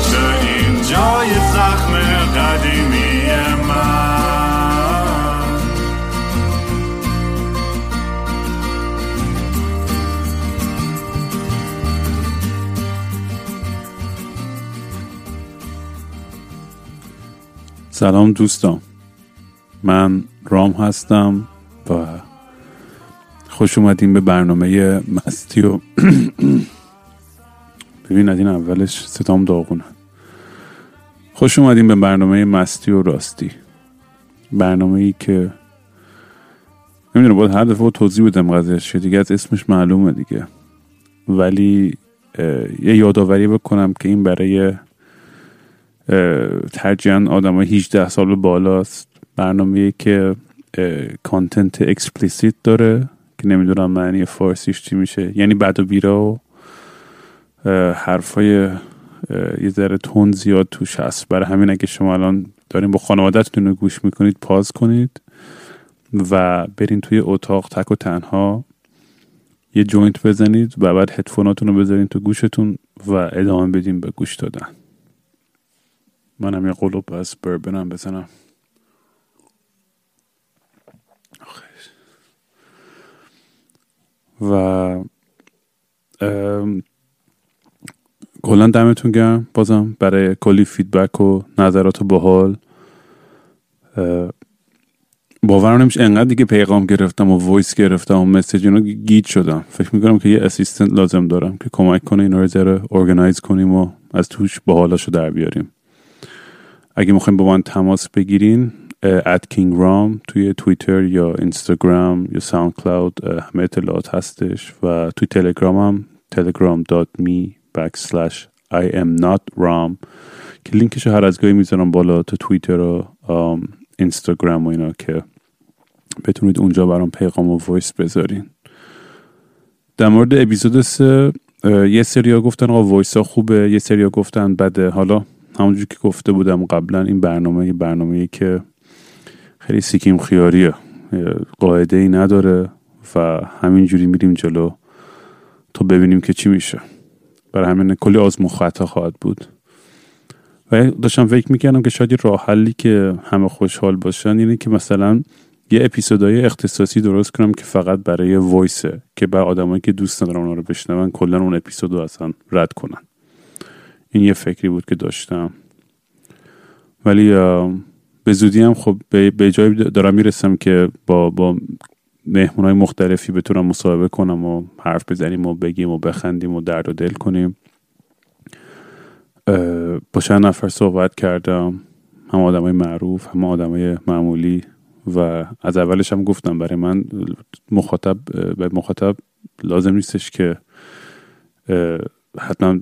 خوب بشه این جای زخم قدیمی من. سلام دوستان. من رام هستم و خوش اومدیم به برنامه مستی و ببین از این اولش ستام داغونه. خوش اومدیم به برنامه مستی و راستی. برنامه ای که نمی‌دونم باید هر دفعه توضیح بدم قضیهش. دیگه از اسمش معلومه دیگه. ولی یه یادآوری بکنم که این برای ترجیحاً آدم های 18 سال بالاست. برنامه که content explicit داره که نمی‌دونم معنی فارسیش چی میشه. یعنی بد و بیراه و حرفای یه ذره تند زیاد توش هست. برای همین اگه شما الان دارین با خانوادتون گوش می‌کنید pause کنید و برین توی اتاق تک و تنها یه joint بزنید و بعد هدفوناتون رو بذارین تو گوشتون و ادامه بدین به گوش دادن. منم یه قلپ از بربنم بزنم. و کلا دمتون گرم. بازم برای کلی feedback و نظرات و باحال باورم نمیشه انقدر دیگه پیغام گرفتم و voice گرفتم و message اینا گیت شدم. فکر می‌کنم که یه assistant لازم دارم که کمک کنه اینا رو ذره organize کنیم و از توش باحالاشو در بیاریم. اگه می‌خوایم با من تماس بگیرین at King Raam توی توییتر یا اینستاگرام یا SoundCloud همه اطلاعات هستش. و توی تلگرام هم telegram.me backslash I am not Raam. که لینکش هر از گاهی می‌ذارم بالا تو توییتر و اینستاگرام و اینا که بتونید اونجا برام پیغام و voice بذارین. در مورد اپیزود سه یه سریا گفتن آقا voice ها خوبه یه سریا گفتن بده. حالا همونجور که گفته بودم قبلا این برنامه یه برنامه که خیلی سیکیم خیاریه. قاعده ای نداره و همینجوری میریم جلو تا ببینیم که چی میشه. برای همین کلی آزمون خطا خواهد بود. و داشتم فکر می‌کردم که شاید راه حلی که همه خوشحال باشن اینه که مثلا یه اپیزودهای اختصاصی درست کنم که فقط برای وایسه که بر آدمایی که دوست ندارن اونا رو بشنون کلا اون اپیزود رو اصلا رد کنن. این یه فکری بود که داشتم. ولی به زودی هم خب به جایی دارم می‌رسم که با با مهمون های مختلفی بتونم مصاحبه کنم و حرف بزنیم و بگیم و بخندیم و درد و دل کنیم. با چند نفر صحبت کردم. هم آدم های معروف هم آدم های معمولی و از اولش هم گفتم برای من مخاطب به مخاطب لازم نیستش که حتما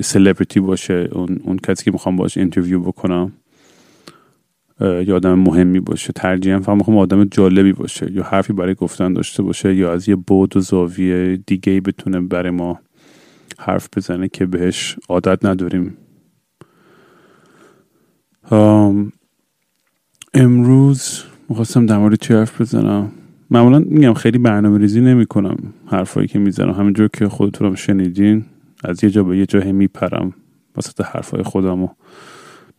سلبریتی باشه اون, اون کسی که می‌خوام باش interview بکنم. یا آدم مهمی باشه ترجیحاً فقط می‌خوام آدم جالبی باشه یا حرفی برای گفتن داشته باشه یا از یه بعد و زاویه دیگه بتونه برای ما حرف بزنه که بهش عادت نداریم. امروز می‌خواستم در مورد چی حرف بزنم؟ معمولا میگم خیلی برنامه ریزی نمی کنم حرفایی که می‌زنم. همینجور که خودتونم شنیدین از یه جا به یه جا میپرم وسط حرفای خودم و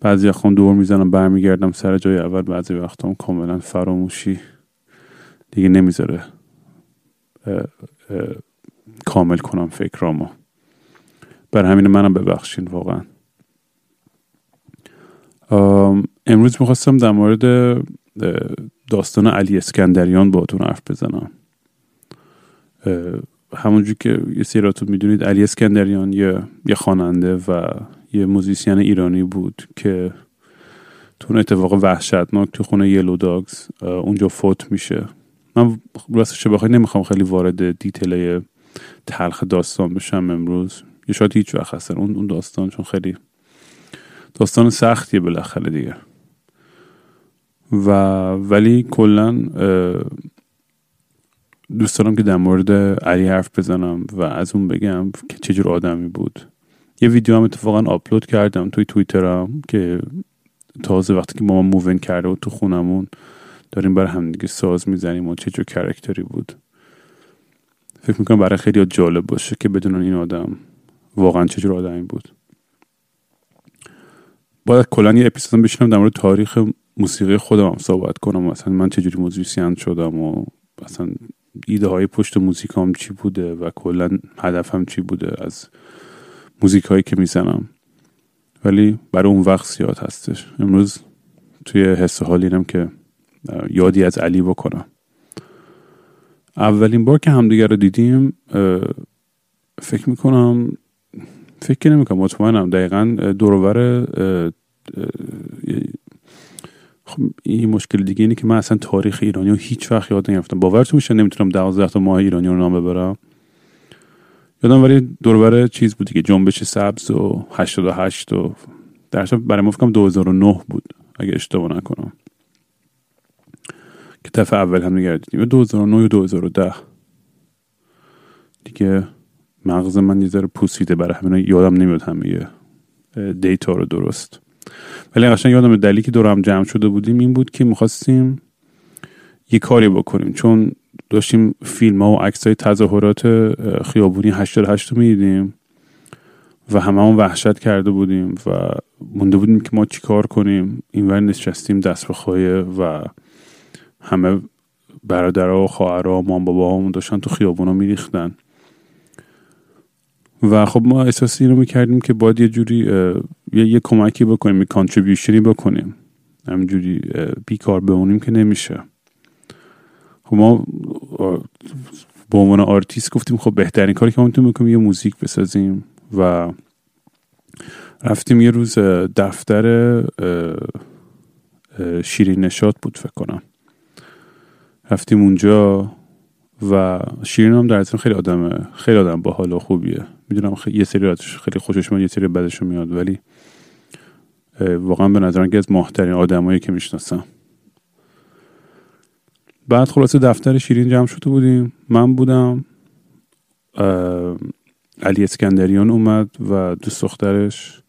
بعضی وقتا دور می‌زنم برمیگردم سر جای اول بعضی وقتا کاملا فراموشی دیگه نمی‌ذاره کامل کنم فکرامو. بر همین منم ببخشین واقعا. امروز می‌خواستم در مورد داستان علی اسکندریان باتون حرف بزنم. همونجور که یه سریاتون می‌دونید علی اسکندریان یه خواننده و یه musician ایرانی بود که تو اتفاق وحشتناک تو خونه Yellow Dogs اونجا فوت میشه. من راستش بخوای نمی‌خوام خیلی وارد detail تلخ داستان بشم امروز. یه شاید هیچ وقت هستن اون اون داستان چون خیلی داستان سختیه بالاخره دیگه. و ولی کلا دوست دارم که در مورد علی حرف بزنم و از اون بگم که چجور آدمی بود. یه ویدیو هم اتفاقا آپلود کردم توی توییترم که تازه وقتی که ما move in کرده و تو خونمون داریم برای همدیگه ساز می‌زنیم و چه جور character ی بود. فکر می‌کنم برای خیلی جالب باشه که بدونن این آدم واقعا چجور آدمی بود. باید کلا یه اپیزود بشینم در مورد تاریخ موسیقی خودم هم صحبت کنم. مثلا من چجوری موزیسین شدم و مثلا ایده های پشت موزیکام چی بوده و کلا هدفم چی بوده از موزیک هایی که می‌زنم. ولی برای اون وقت زیاد هستش. امروز توی حس حال اینم که یادی از علی بکنم. اولین بار که همدیگه رو دیدیم فکر می‌کنم فکر نمی‌کنم مطمئنم. دقیقا دورور خب این مشکل دیگه اینه که من اصلا تاریخ ایرانی رو هیچ وقت یاد نگرفتم. باورتون میشه؟ نمی‌تونم دوازده تا ماه ایرانی رو نام ببرم. یادم ولی دوربر چیز بود که جنبش سبز و 88 و در برای ما فکرم 2009 بود اگه اشتباه نکنم. که دفعه اول هم نگردیدیم. دیدیم 2009 و 2010 دیگه مغز من یه ذره پوسیده برای همین یادم نمیاد همه دیتا رو درست. ولی قشنگ یادم دلیلی که دورم جمع شده بودیم این بود که می‌خواستیم یه کاری بکنیم. چون داشتیم فیلم ها و عکس های تظاهرات خیابونی 88 رو می‌دیدیم و همه هم وحشت کرده بودیم و مونده بودیم که ما چیکار کنیم. اینور نشستیم دست به و همه برادرها و خواهرها مامان باباهامون داشتن تو خیابونا میریختن. و خب ما احساس رو می‌کردیم که باید یه جوری یه, یه کمکی بکنیم یه contribution ی بکنیم. همینجوری بیکار بمونیم که نمیشه. خب ما به عنوان آرتیست گفتیم خب بهترین کاری که می‌تونیم بکنیم یه موزیک بسازیم و رفتیم یه روز دفتر شیرین نشاد بود فکر کنم. رفتیم اونجا و شیرین هم در خیلی آدم خیلی آدم با حال و خوبیه. می‌دونم خیلی یه سری خیلی خوشش میاد یه سری بدش میاد ولی واقعا به نظرم که از محترین آدمایی که می‌شناسم. بعد خلاصه دفتر شیرین جمع شده بودیم. من بودم علی اسکندریان اومد و دوست دخترش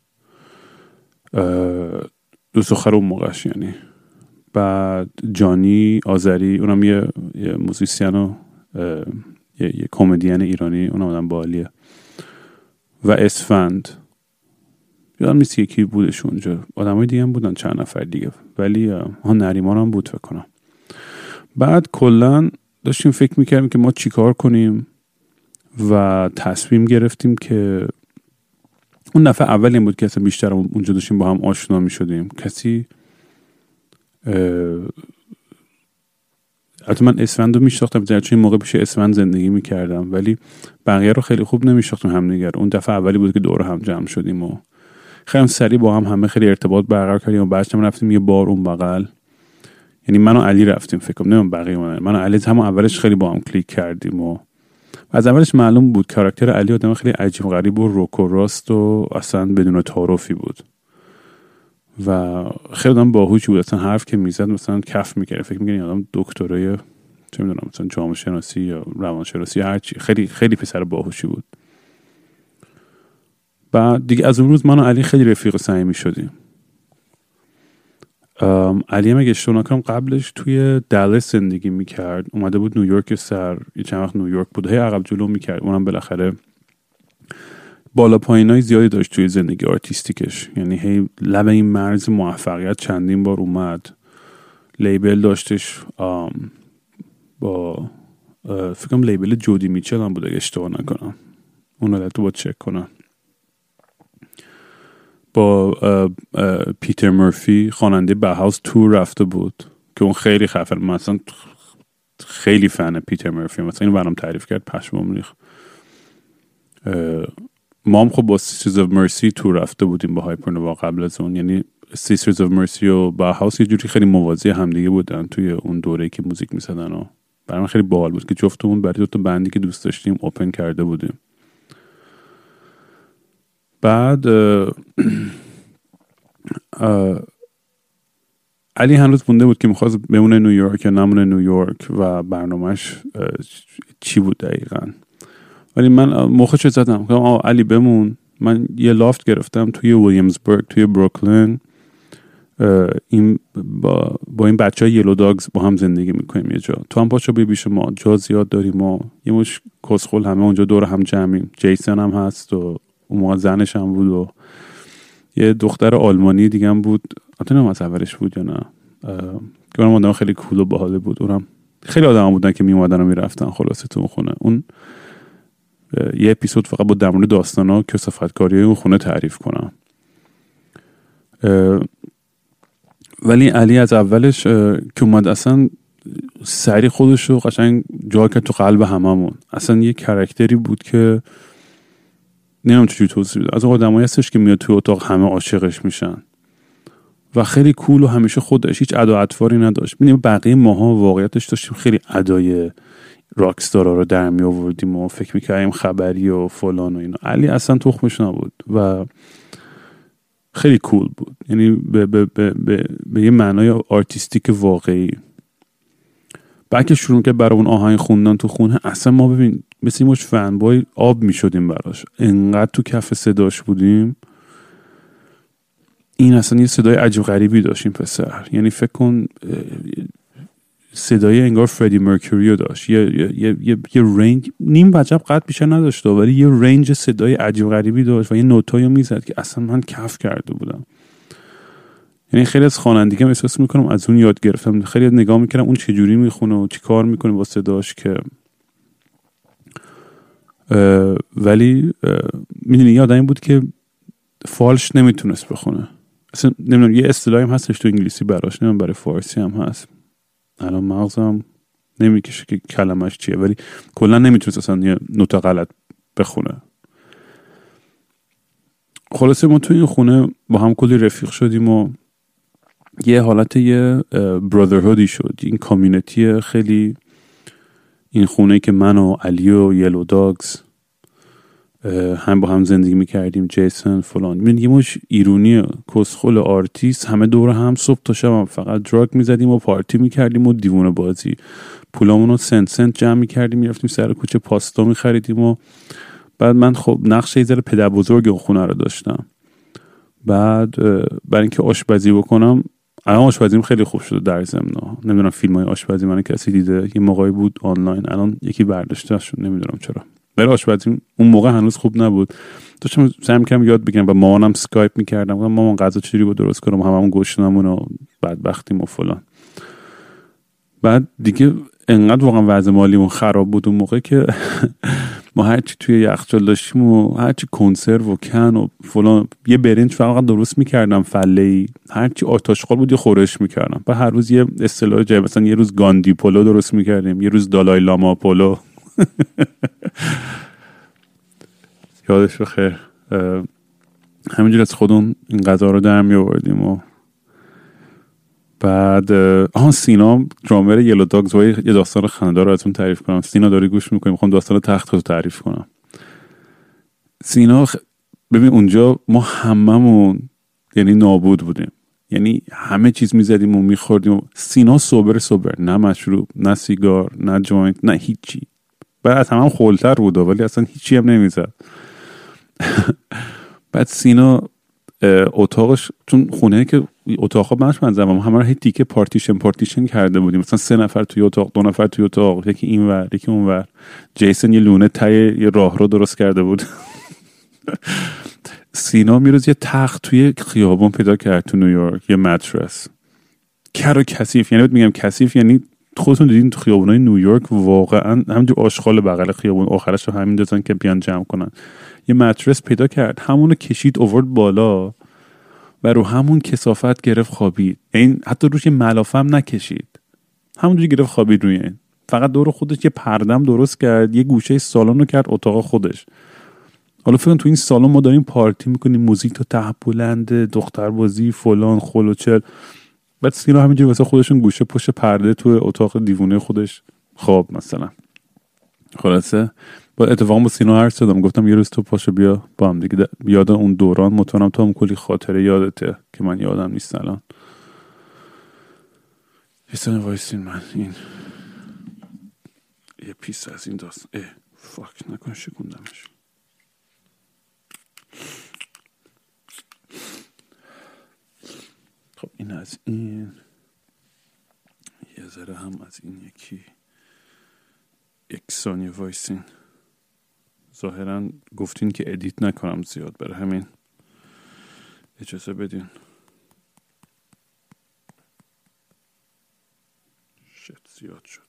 دوست دختر اون موقعش یعنی. بعد جانی آذری اونم یه, یه موزیسین و یه, یه کمدین ایرانی اونم آدم بالیه و اسفند. یادم نیست یکی بودش اونجا. آدم های دیگه هم بودن چند نفر دیگه. ولی ها نریمان هم بود فکر کنم. بعد کلا داشتیم فکر می‌کردیم که ما چیکار کنیم و تصمیم گرفتیم که اون دفعه اول این بود که اصلا بیشتر اونجا داشتیم با هم آشنا می شدیم کسی حتی من اسفند رو میشناختم در این موقع پیش اسفند زندگی می‌کردم ولی بقیه رو خیلی خوب نمیشناختم هم دیگر اون دفعه اولی بود که دور هم جمع شدیم و خیلی سریع با هم همه خیلی ارتباط برقرار کردیم و بعدش رفتیم یه بار اون بغل. یعنی من و علی رفتیم فکر کنم بقیه من من و علی هم اولش خیلی با هم کلیک کردیم و از اولش معلوم بود کاراکتر علی آدم خیلی عجیب غریب و روک و راست و اصلا بدون تعارفی بود. و خیلی آدم باهوشی بود. اصلا حرف که می‌زد مثلا کف می‌کرد. فکر می‌کنی آدم دکترای چه می‌دونم مثلا جامعه شناسی یا روانشناسی هر چی. خیلی خیلی پسر باهوشی بود. بعد دیگه از اون روز من و علی خیلی رفیق صمیمی شدیم. علی اگه اشتباه نکنم قبلش توی Dallas زندگی می‌کرد. اومده بود نیویورک سر یه چند وقت نیویورک بود. هی عقب جلو می‌کرد. اونم بالاخره بالا پایین های زیادی داشت توی زندگی artistic ش. یعنی هی لب این مرز موفقیت چندین بار اومد. label داشتش با فکرم label Joni Mitchell هم بود اگه اشتباه نکنم. اون رو تو چک کنم. با Peter Murphy خواننده Bauhaus tour رفته بود که اون خیلی خفن مثلا خیلی fan Peter Murphy مثلا اینو برام تعریف کرد پشمام ریخت ما هم خب با Sisters of Mercy tour رفته بودیم با Hypernova قبل از اون. یعنی Sisters of Mercy و Bauhaus یه جوری خیلی موازی همدیگه بودن توی اون دوره که موزیک می‌زدن و برای من خیلی باحال بود که جفتمون برای دو تا band ی که دوست داشتیم open کرده بودیم. بعد علی هنوز مونده بود که می‌خواست بمونه نیویورک یا نمونه نیویورک و برنامهش چی بود دقیقا؟ ولی من موقع زدم؟ که علی بمون. من یه لافت گرفتم توی ویلیامزبرگ توی بروکلین. این با, با این بچه های یلو داگز با هم زندگی می‌کنیم یه جا. تو هم پاچا بی بیش ما. جا زیاد داریم ما. یه مش کسخل همه اونجا دور هم جمعیم. جیسن هم هست و اون موقع زنش هم بود و یه دختر آلمانی دیگه هم بود. حتی از اولش بود یا نه. که اونم آدم خیلی کول و باحاله بود. اونم خیلی آدم بودن که میومدن و می‌رفتن. خلاصه تو خونه. اون یه اپیزود فقط با دمون داستان ها که صفتکاری اون خونه تعریف کنم. ولی علی از اولش که اومد اصلا سری خودش رو قشنگ جا کرد تو قلب هممون. اصلا یه character ی بود که نمیم چجوری توضیح بده از آدمایی هستش که میاد توی اتاق همه عاشقش میشن. و خیلی cool و همیشه خودش هیچ ادا اطواری نداشت. ببینیم بقیه ماها واقعیتش داشتیم خیلی ادای rockstar ا رو در می آوردیم و فکر می‌کردیم خبری و فلان و اینا. علی اصلا تخمش نبود و خیلی cool بود. یعنی به, به, به, به, به یه معنای artistic واقعی. بعد که شروع که برای اون آهنگ خوندن تو خونه اصلا ما ببین مثل مش فنبای آب می شدیم براش. انقدر تو کف صداش بودیم. این اصلا یه صدای عجیب غریبی داشت این پسر. یعنی فکر کن صدای انگار فردی مرکوریو داشت. یه, یه, یه, یه رنج نیم وجب قد بیشتر نداشت ولی یه رنج صدای عجیب غریبی داشت و یه نوتایی می‌زد که اصلا من کف کرده بودم. یعنی خیلی از خوانندگی احساس می‌کنم از اون یاد گرفتم. خیلی نگاه می‌کردم اون چجوری می‌خونه و چی کار می‌کنه با صداش که ولی می‌دونی یه آدمی بود که فالش نمی‌تونست بخونه. اصلا نمی‌دونم یه اصطلاحی هستش تو انگلیسی براش نمی‌دونم برای فارسی هم هست. الان مغزم نمی‌کشه که کلمش چیه ولی کلا نمی‌تونست اصلا یه نوتا غلط بخونه. خلاصه ما تو این خونه با هم کلی رفیق شدیم و یه حالت یه brotherhood ی شد. این community خیلی این خونه که من و علی و یلو داگز هم با هم زندگی می‌کردیم جیسن فلان. من یه مشت ایرونی کسخل آرتیست همه دور هم صبح تا شب هم فقط drug می‌زدیم و پارتی می‌کردیم و دیوونه بازی. پولامون رو cent cent جمع می‌کردیم می‌رفتیم سر کوچه پاستا میخریدیم و بعد من خب نقشه یه ذره پدر بزرگ اون خونه رو داشتم. بعد برای اینکه آشپزی بکنم الان آشپزیم خیلی خوب شده در ضمن. نمی‌دونم فیلم های آشپزی من کسی دیده یه موقعی بود آنلاین الان یکی برداشته شد نمی‌دونم چرا. برای آشپزی اون موقع هنوز خوب نبود. داشتم سعی می‌کردم یاد بگیرم و مامانم سکایپ می‌کردم. و مامان غذا چجوری بود؟ درست کنم هممون گوشتمون و بدبختیم و فلان. بعد دیگه انقدر واقعا وضع مالیمون خراب بود اون موقع که ما هرچی توی یخچال داشتیم و هرچی کنسرو و کن و فلان یه برنج فقط درست می‌کردم فله ای هرچی آتاشخال بود یه خورش می‌کردم. و هر روز یه اصطلاح جای مثلا یه روز گاندی پولو درست می‌کردیم یه روز دالای لاما پولو. یادش بخیر. همینجور از خودمون این غذا رو در می آوردیم و بعد آها سینا درامر یلو داگز یه داستان خنده دار ازتون تعریف کنم. سینا داری گوش می‌کنیم می‌خوام داستان تخت رو تعریف کنم. سینا ببین اونجا ما هممون یعنی نابود بودیم. یعنی همه چیز می‌زدیم و میخوردیم و سینا صبر صبر. نه مشروب نه سیگار نه joint نه هیچی. بعد از همه خولتر بود ولی اصلا هیچی هم نمی‌زد. بعد سینا اتاقش چون خونه که اتاق منش من زمان همه رو تیکه partition partition کرده بودیم. مثلا سه نفر توی اتاق دو نفر توی اتاق یکی این ور یکی اون ور. جیسن یه لونه تو یه راه رو درست کرده بود. سینا یه روز یه تخت توی خیابون پیدا کرد تو نیویورک یه mattress کر و کثیف یعنی میگم کثیف یعنی خودتون دیدین تو خیابونای نیویورک واقعا همینجور آشغال بغل خیابون آخرش رو همین دادن که بیان جمع کنن. یه مترس پیدا کرد. همونو کشید اوورد بالا و رو همون کسافت گرفت خوابید. این حتی روش یه ملافم نکشید. همونجوری گرفت خوابید روی این. فقط دور خودش یه پردم درست کرد یه گوشه سالن رو کرد اتاق خودش. حالا فکر تو این سالن ما داریم پارتی می‌کنیم موزیک تو ته بلند دختر بازی فلان خلوچل بعد سینا همینجوری واسه خودشون گوشه پشت پرده تو اتاق دیوونه خودش خب مثلا. خلاصه؟ با اتفاقا با سینا حرف زدم. گفتم یه روز تو پاشو بیا با هم دیگه. یاد اون دوران مطمئنم تو هم کلی خاطره یادته که من یادم نیست الان. یه وایسین من. این یه piece از این داست اه fuck نکن شکوندمش. خب این از این. یه ذره هم از این یکی. یک ثانیه وایسین. ظاهرا گفتین که edit نکنم زیاد برای همین. اجازه بدین. shit زیاد شد.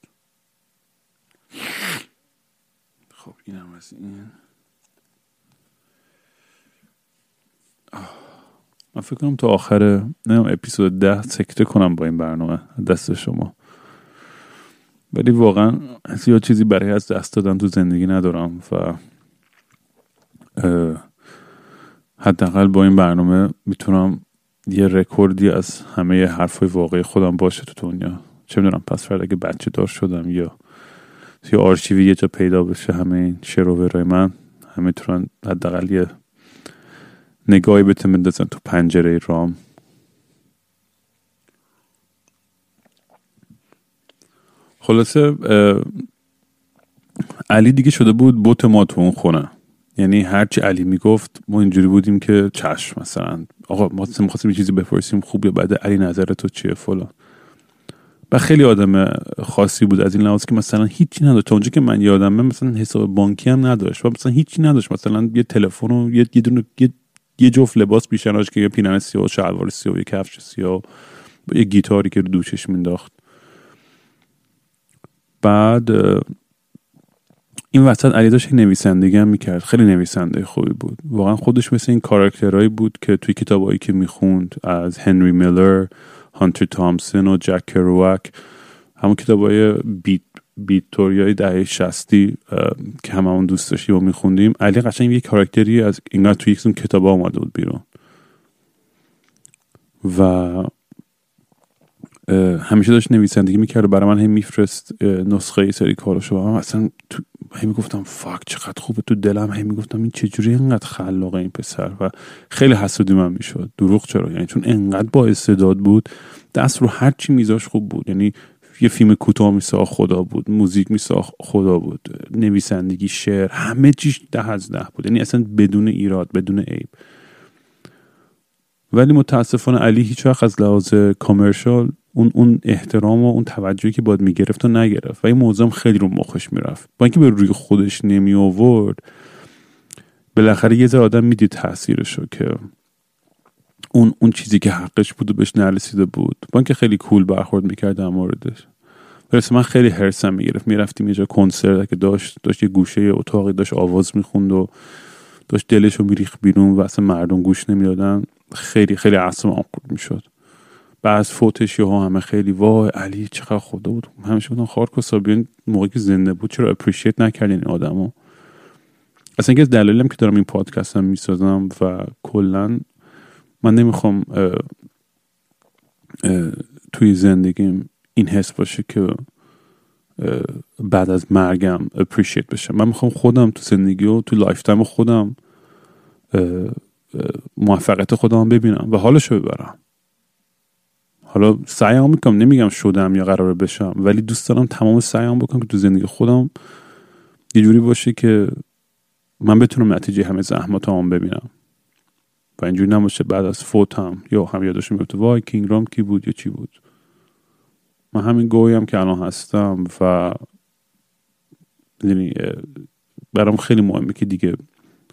خب اینم از این. من فکر کنم تا آخر نه اپیزود ده سکته کنم با این برنامه دست شما. ولی واقعا زیاد چیزی برای از دست دادن تو زندگی ندارم و حداقل با این برنامه می‌تونم یه رکوردی از همه حرفای واقعی خودم باشه تو دنیا. چه می‌دونم پس فرد اگه بچه دار شدم یا یا آرشیوی یه جا پیدا بشه همه این من همه می‌تونن حداقل یه نگاهی بهتون بندازن تو پنجره رام. خلاصه علی دیگه شده بود بوت ما تو اون خونه. یعنی هرچی علی می‌گفت ما اینجوری بودیم که چشم مثلا. آقا ما می‌خواستیم یه چیزی بپرسیم خوب یا بعد علی نظر تو چیه؟ فلان. و خیلی آدم خاصی بود. از این لحاظ که مثلا هیچی نداشت. تا اونجا که من یادمه مثلا حساب بانکی هم نداشت. و مثلا هیچی نداشت. مثلا یه تلفن و یه یه دونه یه, یه جفت لباس بیشتر که یه پیرن سیاه و شلوار سیاه و یه کفش سیاه یه گیتاری که رو دوشش مینداخت بعد این وسط علی داشت نویسندگی هم می‌کرد. خیلی نویسنده خوبی بود. واقعا خودش مثل این کاراکترهایی بود که توی کتابایی که می‌خوند از هنری میلر هانتر تامسون و جک کروک همون کتابای بیت بیتوریای دهه شستی که همه اون دوست داشتیم و میخوندیم. علی قشنگ یه کاراکتری از اینقدر توی یک کتاب آمده بود بیرون. و همیشه داشت نویسندگی می‌کرد و برای من هم میفرست نسخه سری کاراشو. و من اصلا تو هی می‌گفتم فاک چقدر خوبه تو دلم. هی می‌گفتم این چجوری اینقدر خلاقه این پسر و خیلی حسودی من می‌شد؟ دروغ چرا؟ یعنی چون انقدر با استعداد بود دست رو هر چی میذاش خوب بود. یعنی یه فیلم کوتاه میساخت خدا بود. موزیک میساخت خدا بود. نویسندگی شعر همه چیش ده از ده بود. یعنی اصلا بدون ایراد بدون عیب. ولی متاسفانه علی هیچ وقت از لحاظ کامرشال اون اون احترام و اون توجهی که باید می‌گرفت و نگرفت. و این موضوع خیلی رو مخش می‌رفت. با اینکه به روی خودش نمی آورد بالاخره یه ذره آدم می‌دید تاثیرشو که اون اون چیزی که حقش بود و بهش نرسیده بود. با اینکه خیلی کول برخورد می‌کرد در موردش. برسه من خیلی هرسم می‌گرفت. می‌رفتیم یه جا کنسرت که داشت داشت یه گوشه اتاقی داشت آواز می‌خوند و داشت دلش رو میریخ بیرون و اصلا مردم گوش نمی‌دادن. خیلی خیلی اعصابم خورد می‌شد. بعد فوتش ها همه خیلی وای علی چقدر خدا بود. همیشه بودن خارک و سابیان موقعی که زنده بود چرا اپریشیت نکردین این آدمو؟ اصلا از دلایلم که دارم این پادکست هم می‌سازم و کلا من نمی‌خوام توی زندگیم این حس باشه که بعد از مرگم appreciate بشه من می‌خوام خودم تو زندگی و تو lifetime خودم موفقیت خودم ببینم و حالشو ببرم. حالا سعیم می‌کنم نمیگم شدم یا قرار بشم ولی دوست دارم تمام سعیم بکنم که تو زندگی خودم یه جوری باشه که من بتونم نتیجه همه زحمات هم ببینم. و اینجوری نباشه بعد از فوتم یا هم یادشون میفته وای کینگرام کی بود یا چی بود. من همین گویم که الان هستم و یعنی برام خیلی مهمه که دیگه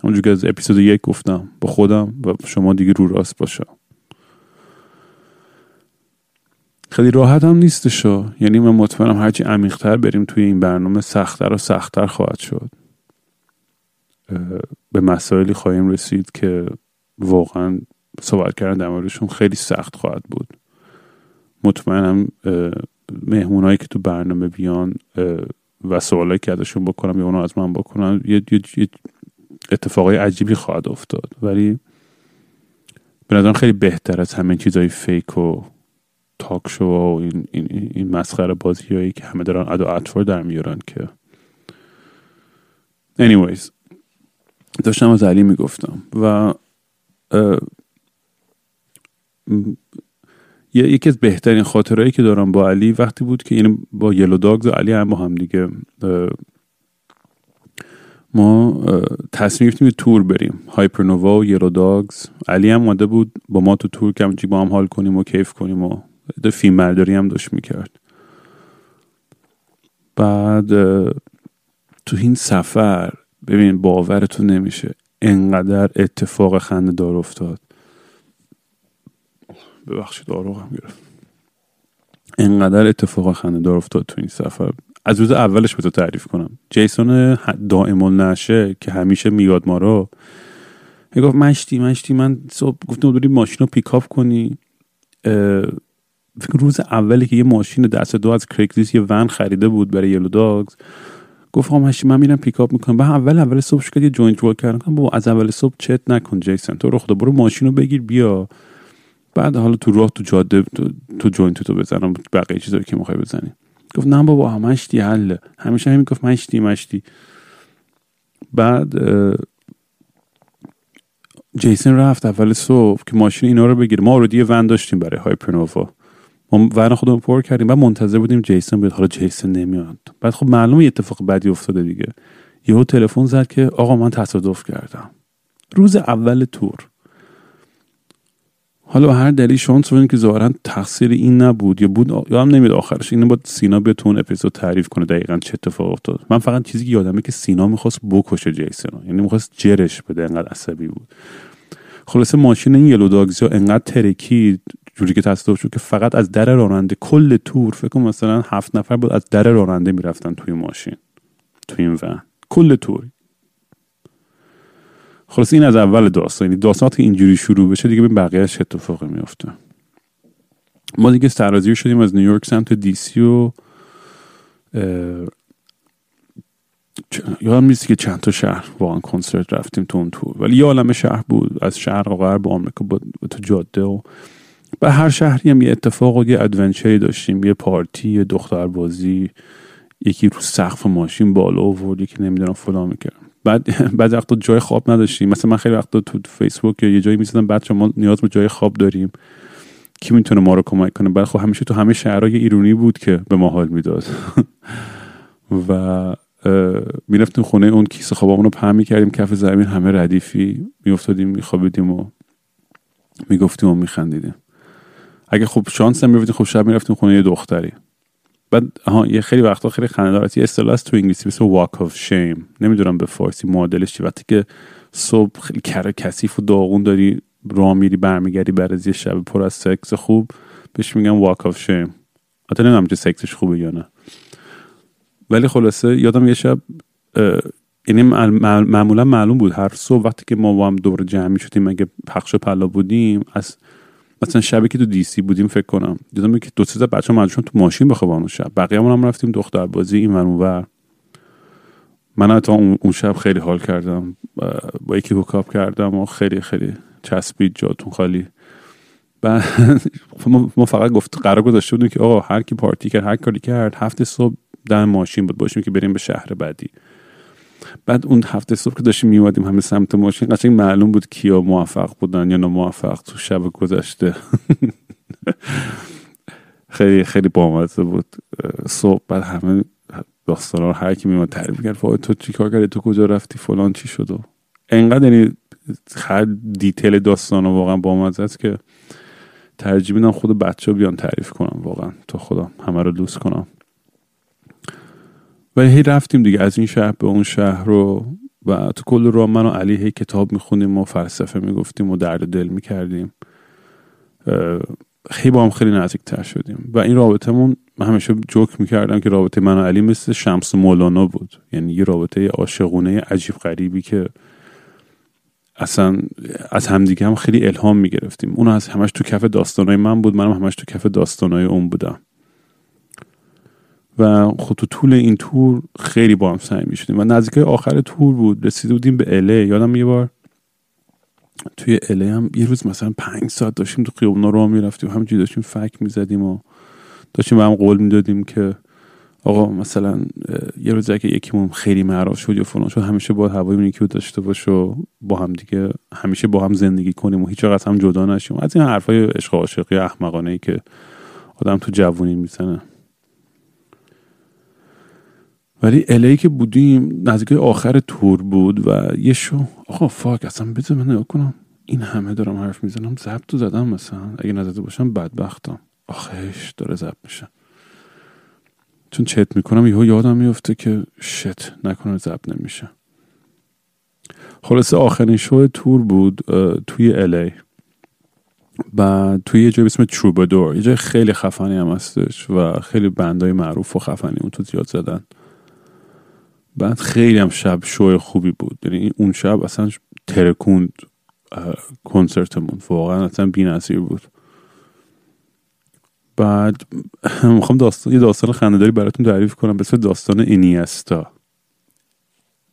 همونجور که از اپیزود یک گفتم با خودم و شما دیگه رو راست باشم. خیلی راحت هم نیستشو. یعنی من مطمئنم هرچی عمیقتر بریم توی این برنامه سختتر و سختتر خواهد شد. به مسائلی خواهیم رسید که واقعا صحبت کردن در موردشون خیلی سخت خواهد بود. مطمئنم مهمونایی که تو برنامه بیان و سوالایی که ازشون بکنم یا اونو از من بکنن یه, یه اتفاقای عجیبی خواهد افتاد. ولی به نظرم خیلی بهتر از همه چیزای فیک و تاک شو و این, این, این مسخره بازی هایی که همه دارن ادا اطفار در میارن که. Anyways داشتم از علی می‌گفتم و یکی از بهترین خاطرهایی که دارم با علی وقتی بود که یعنی با یلو داگز و علی هم با هم دیگه ما تصمیم گرفتیم تور بریم. هایپرنووا و یلو داگز علی هم اومده بود با ما تو تور که با هم حال کنیم و کیف کنیم و فیلم برداری هم داشت می‌کرد. بعد تو این سفر ببین باورتون نمیشه. انقدر اتفاق خنده دار افتاد. ببخشید آروغم گرفت. انقدر اتفاق خنده دار افتاد تو این سفر. از روز اولش به تو تعریف کنم. جیسون دائم نشه که همیشه میاد ما رو گفت مشتی مشتی من صبح گفتم داری ماشین رو پیکاپ کنی. روز اولی که یه ماشین دست دو از Craigslist یه van خریده بود برای یلو داگز گفت مشتی من میرم pick up می‌کنم. بعد اول اول صبح شد یه joint roll کردم. بابا از اول صبح چت نکن جیسون تو رو برو ماشین رو بگیر بیا. بعد حالا تو راه تو جاده تو, تو joint تو بزنم بقیه چیزایی که می‌خوای بزنی. گفت نه بابا مشتی حله همیشه همین گفت مشتی مشتی بعد جیسن رفت اول صبح که ماشین اینا رو بگیره. ما رو ون داشتیم برای هایپرنووا ما ون خودمون پر کردیم. بعد منتظر بودیم جیسن بیاد. حالا جیسن نمیاد. بعد خب معلومه اتفاق بدی افتاده دیگه. یهو تلفن زد که آقا من تصادف کردم. روز اول تور. حالا هر دلیل شانس که ظاهرا تقصیر این نبود یا بود یا هم نمید آخرش. اینو با سینا به اون اپیزود تعریف کنه دقیقا چه اتفاق افتاد. من فقط چیزی که یادمه که سینا می‌خواست بکشه جیسون یعنی می‌خواست جرش بده. انقدر عصبی بود. خلاصه ماشین این یلو داگزی انقدر ترکید. جوری که تصادف شد که فقط از در راننده کل تور فکر کنم مثلا هفت نفر بود از در راننده می‌رفتن توی ماشین توی این ون. کل تور. خلاص این از اول داستان یعنی داستان که اینجوری شروع بشه دیگه به بقیهش اتفاقی میفته ما دیگه سرازیر شدیم از نیویورک سمت دی سی و یادم نیست که چند تا شهر واقعا کنسرت رفتیم تو اون تور ولی یه عالم شهر بود. از شهر و غرب آمریکا با تو جاده و به هر شهری هم یه اتفاق و یه ادونچری داشتیم. یه پارتی یه دختر بازی یکی رو سقف ماشین بالا آورد یکی نمی‌دونم فلان می‌کرد. بعد بعد وقتا جای خواب نداشتیم. مثلا من خیلی وقتا تو فیسبوک یا یه جایی می‌زدم بچه ما نیاز به جای خواب داریم. کی می‌تونه ما رو کمک کنه؟ بعد خب همیشه تو همه شهرها یه ایرونی بود که به ما حال می‌داد. و می‌رفتیم خونه اون کیسه خوابمون رو پهن می‌کردیم. کف زمین همه ردیفی میافتادیم میخوابیدیم و می‌گفتیم و میخندیدیم. اگه خب شانس هم خب شب می‌رفتیم خونه یه دختری. بعد ها یه خیلی وقتا خیلی خنده یه اصطلاح تو انگلیسی مثل walk of shame. نمی‌دونم به فارسی معادلش چی وقتی که صبح خیلی کر کثیف و داغون داری راه میری برمیگردی بعد از یه شب پر از سکس خوب بهش میگم walk of shame. حتی نمی‌دونم چه سکسش خوبه یا نه. ولی خلاصه یادم یه شب یعنی معمولا معلوم بود هر صبح وقتی که ما با هم دور جمعی شدیم اگه پخش پلا بودیم از مثلا شبی که تو دی سی بودیم فکر کنم دیدم که دو سه تا بچه مجبورن تو ماشین بخوابن شب. بقیه هم رفتیم دختر بازی این ور من حتی اون شب خیلی حال کردم. با یکی هوکاپ کردم و خیلی خیلی چسبید جاتون خالی. بعد ما فقط گفت قرار گذاشته بودیم که آقا هر کی پارتی کرد هر کاری کرد هفته صبح در ماشین بود. باشیم که بریم به شهر بعدی. بعد اون هفته صبح که داشتیم میومدیم همه سمت ماشین قشنگ معلوم بود کیا موفق بودن یا ناموفق تو شب گذشته. خیلی خیلی بامزه بود. صبح بعد همه داستان رو هر کی میومد تعریف کرد تو چی کار کردی؟ تو کجا رفتی؟ فلان چی شد؟ و انقدر یعنی هر دیتیل داستان واقعا بامزه است که ترجیح میدم خود بچه بیان تعریف کنم واقعا. تو خدا همه رو دوست کنم. ولی هی رفتیم دیگه از این شهر به اون شهر رو و تو کل رو من و علی هی کتاب می‌خونیم و فلسفه می‌گفتیم و درد دل می‌کردیم. خیلی با هم خیلی نزدیک تر شدیم. و این رابطهمون من همیشه جوک می‌کردم که رابطه من و علی مثل شمس مولانا بود. یعنی یه رابطه عاشقونه عجیب غریبی که اصلا از همدیگه هم خیلی الهام می‌گرفتیم. اون از همش تو کف داستانای من بود منم همش تو کف داستانای اون بودم. و خود تو طول این تور خیلی با هم سعی می‌شدیم. و نزدیک آخر تور بود رسیده بودیم به اله یادم یه بار توی الی هم یه روز مثلا پنج ساعت داشتیم تو خیابونا رو می‌رفتیم. همینجوری داشتیم فک می‌زدیم و داشتیم به هم قول می‌دادیم که آقا مثلا یه روز که یکیمون خیلی معروف شد یا فلان شد همیشه با هوای اون یکی داشته باش و با هم دیگه همیشه با هم زندگی کنیم و هیچ وقت هم جدا نشیم. از این حرفای عشق عاشقی احمقانه ای که آدم تو جوونی می‌زنه. ولی الی که بودیم نزدیک آخر تور بود و یه شو. آقا فاک اصلا بذار من نگاه کنم. این همه دارم حرف می‌زنم. ضبط تو زدم مثلا. اگه نزده باشم بدبختم. آخش داره ضبط میشه. چون چت می‌کنم یهو یادم میفته که شت نکنه ضبط نمیشه. خلاصه آخرین شو تور بود توی الی و توی یه جای اسم تروبادور یه جای خیلی خفنی هم هستش و خیلی بندای معروف و خفنی اون تو زیاد زدن. بعد خیلی هم شب شو خوبی بود. یعنی اون شب اصلا ترکوند کنسرتمون واقعا اصلا بی نظیر بود. بعد می‌خوام داستان یه داستان خندهداری براتون تعریف کنم. به داستان انیستا.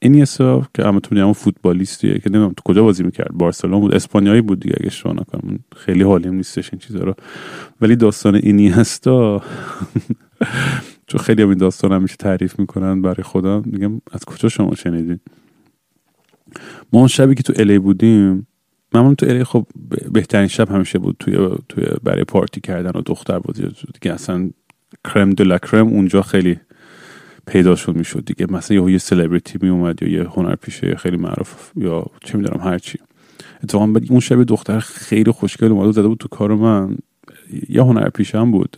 انیستا که همتون همون فوتبالیستیه که نمی‌دونم تو کجا بازی می‌کرد. بارسلون بود. اسپانیایی بود دیگه اگه اشتباه نکنم. خیلی حالیم نیستش این چیزا رو. ولی داستان انیستا چون خیلی این داستان همیشه تعریف می‌کنن برای خودم میگم از کجا شما شنیدین؟ ما اون شبی که تو الی بودیم من تو الی خب بهترین شب همیشه بود توی توی برای پارتی کردن و دختر بازی دیگه. اصلا کرم دو کرم اونجا خیلی پیداشون می‌شد دیگه. مثلا یه سلبریتی می اومد یا یه هنرپیشه خیلی معروف یا چه می‌دونم هرچی اتفاقا اون شب دختر خیلی خوشگل اومد زده بود تو کار من. یه هنرپیشه هم بود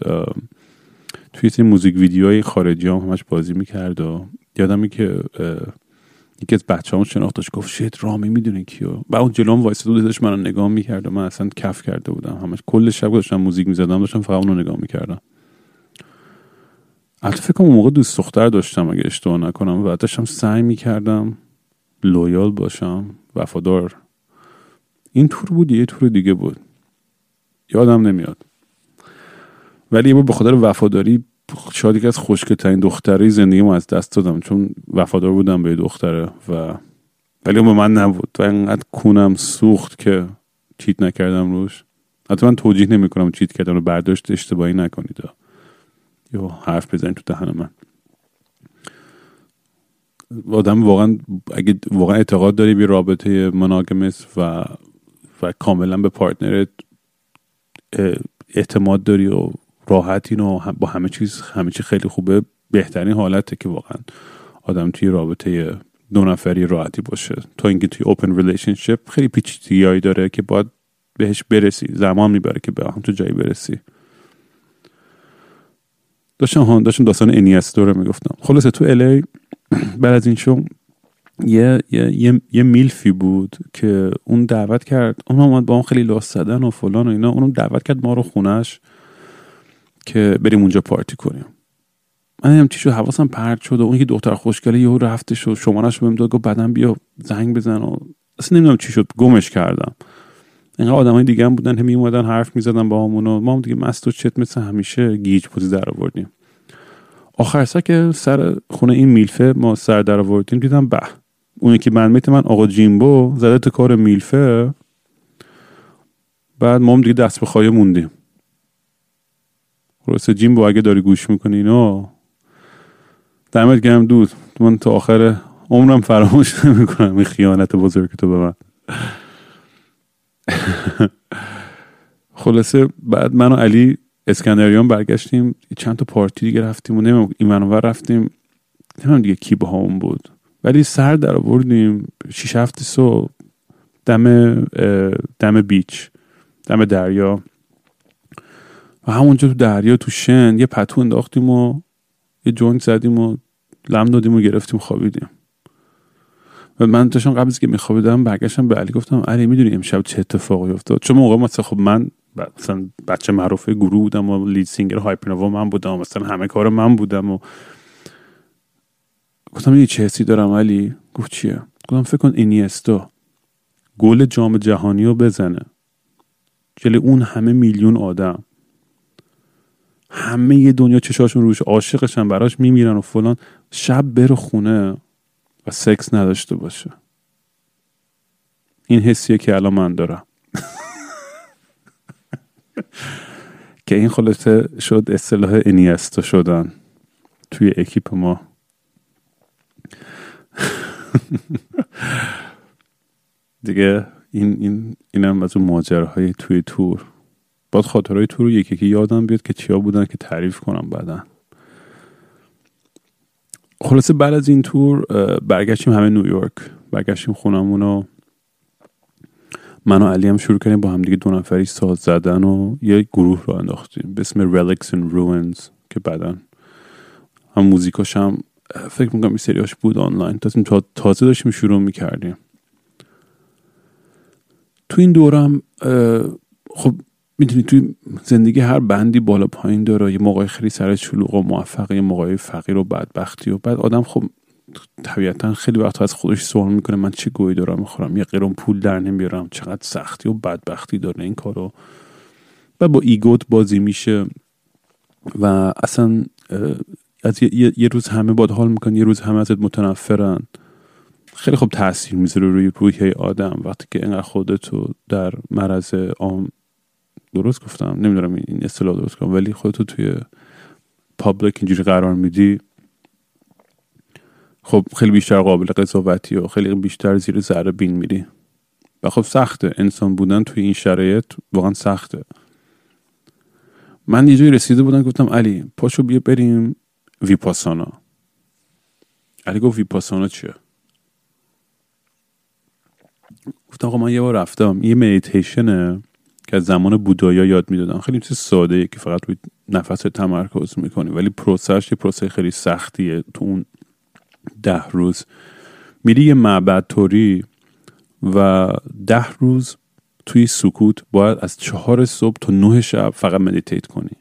توی این موزیک ویدیوهای خارجی هم همش بازی می‌کرد و یادمی که یکی از بچه همون شناختش گفت شید رامی می‌دونه کیو. و اون جلوم وایسه دو داشت من نگاه می‌کرد و من اصلا کف کرده بودم. همش کل شب داشتم موزیک می‌زدم داشتم فقط اونو نگاه می‌کردم. البته فکر اون موقع دوست دختر داشتم اگه اشتباه نکنم. و داشتم سعی می‌کردم لویال باشم وفادار. این تور بود یه تور دیگه بود؟ یادم نمیاد. ولی یه به خاطر وفاداری شاید یکی از خوشگل ترین دختری زندگی از دست دادم چون وفادار بودم به دختره و ولی به من نبود و انقدر کونم سوخت که چیت نکردم روش. حتی من توجیه نمی کنم چیت کردم رو برداشت اشتباهی نکنید. یا حرف بزنید تو دهن من. آدم واقعا اگه واقعا اعتقاد داری به رابطه مناگمس و و کاملا به partner ت اعتماد داری و راحتین و با همه چیز همه چیز خیلی خوبه بهترین حالته که واقعا آدم توی رابطه دو نفری راحتی باشه. تا اینکه توی open relationship خیلی پیچیدگیهایی داره که باید بهش برسی زمان می‌بره که به هم تو جایی برسی. داشتم داشتم داستان انیستو رو می‌گفتم. خلاصه تو LA بعد از این شو یه, یه, یه, میلفی بود که اون دعوت کرد. اون اومد با اون خیلی لاس زدن و فلان و اینا. اونم دعوت کرد ما رو خونش که بریم اونجا پارتی کنیم. من هم چی شد حواسم پرت شد و اون که دختر خوشگله یهو رفتش و شمارش بهم داد گفت بعدم بیا زنگ بزن و اصلا نمی‌دونم چی شد گمش کردم. اینقدر آدمای دیگه هم بودن همی اومدن حرف می‌زدن با همون و ما هم دیگه مست و چت مثل همیشه گیج بازی در آوردیم. آخر سر که سر خونه این میلفه ما سر در آوردیم دیدم به اون که بندمیت من آقا جیمبو زده تو کار میلفه. بعد ما هم دیگه دست به خواهی موندیم. خلاصه جیمبو اگه داری گوش می‌کنی اینو دمت گرم دود. من تا آخر عمرم فراموش نمی‌کنم این خیانت بزرگ تو به من. خلاصه بعد من و علی اسکندریان برگشتیم چند تا پارتی دیگه رفتیم و نمیم این رفتیم. نمیم دیگه کی با همون بود. ولی سر در آوردیم شیش هفت صبح دم دم beach دم دریا. همونجا تو دریا تو شن یه پتو انداختیم و یه joint زدیم و لم دادیم و گرفتیم خوابیدیم. و من داشتم قبل از که میخوابیدم برگشتم به علی گفتم علی می‌دونی امشب چه اتفاقی افتاد؟ چون موقع مثلا خب من مثلا بچه معروف گروه بودم و لید سینگر هایپرنووا من بودم مثلا همه کار من بودم و گفتم یه چه حسی دارم علی؟ گفت چیه؟ گفتم فکر کن اینیستا گل جام جهانی رو بزنه. جلی اون همه میلیون آدم. همه یه دنیا چشاشون روش عاشقشن براش میمیرن و فلان. شب بره خونه و سکس نداشته باشه. این حسیه که الان من دارم. که این خلاصه شد اصطلاح انیستا شدن توی اکیپ ما. دیگه این این اینم از اون ماجراهای توی تور. باید خاطرهای تور رو یکی که یادم بیاد که چیا بودن که تعریف کنم بعدا. خلاصه بعد از این تور برگشتیم همه نیویورک برگشتیم خونمون و من و علی هم شروع کردیم با همدیگه دو نفری ساز زدن و یه گروه رو انداختیم به اسم Relics and Ruins که بعدا هم موزیکاش هم فکر می‌کنم این سریاش بود آنلاین. تا تازه داشتیم شروع می‌کردیم. تو این دورم خب می‌دونی توی زندگی هر بندی بالا پایین داره یه موقعی خیلی سر شلوغ و موفق یه موقعی فقیر و بدبختی و بعد آدم خب طبیعتا خیلی وقت از خودش سوال می‌کنه من چه گویی دارم می‌خورم؟ یه قرون پول در نمیارم چقدر سختی و بدبختی داره این کارو. و با ایگوت بازی میشه و اصلا از یه, یه روز همه باد حال می‌کنن یه روز همه ازت متنفرن. خیلی خوب تاثیر می‌ذاره روی روحیه آدم وقتی که انقدر خودتو در مرز درست گفتم. نمی‌دونم این اصطلاح درست کنم ولی خودتو توی پابلیک اینجوری قرار میدی خب خیلی بیشتر قابل قضاوتی و خیلی بیشتر زیر ذره بین میری. و خب سخته. انسان بودن توی این شرایط واقعا سخته. من یه جایی رسیده بودم گفتم علی پاشو بیا بریم ویپاسانا. علی گفت ویپاسانا چیه؟ گفتم آقا من یه بار رفتم. یه مدیتیشنه که از زمان بودایا یاد می‌دادن. خیلی چیز ساده که فقط روی نفس تمرکز می‌کنی. ولی process ش یه process خیلی سختیه. تو اون ده روز میری یه معبد توری و ده روز توی سکوت باید از چهار صبح تا نه شب فقط meditate کنی.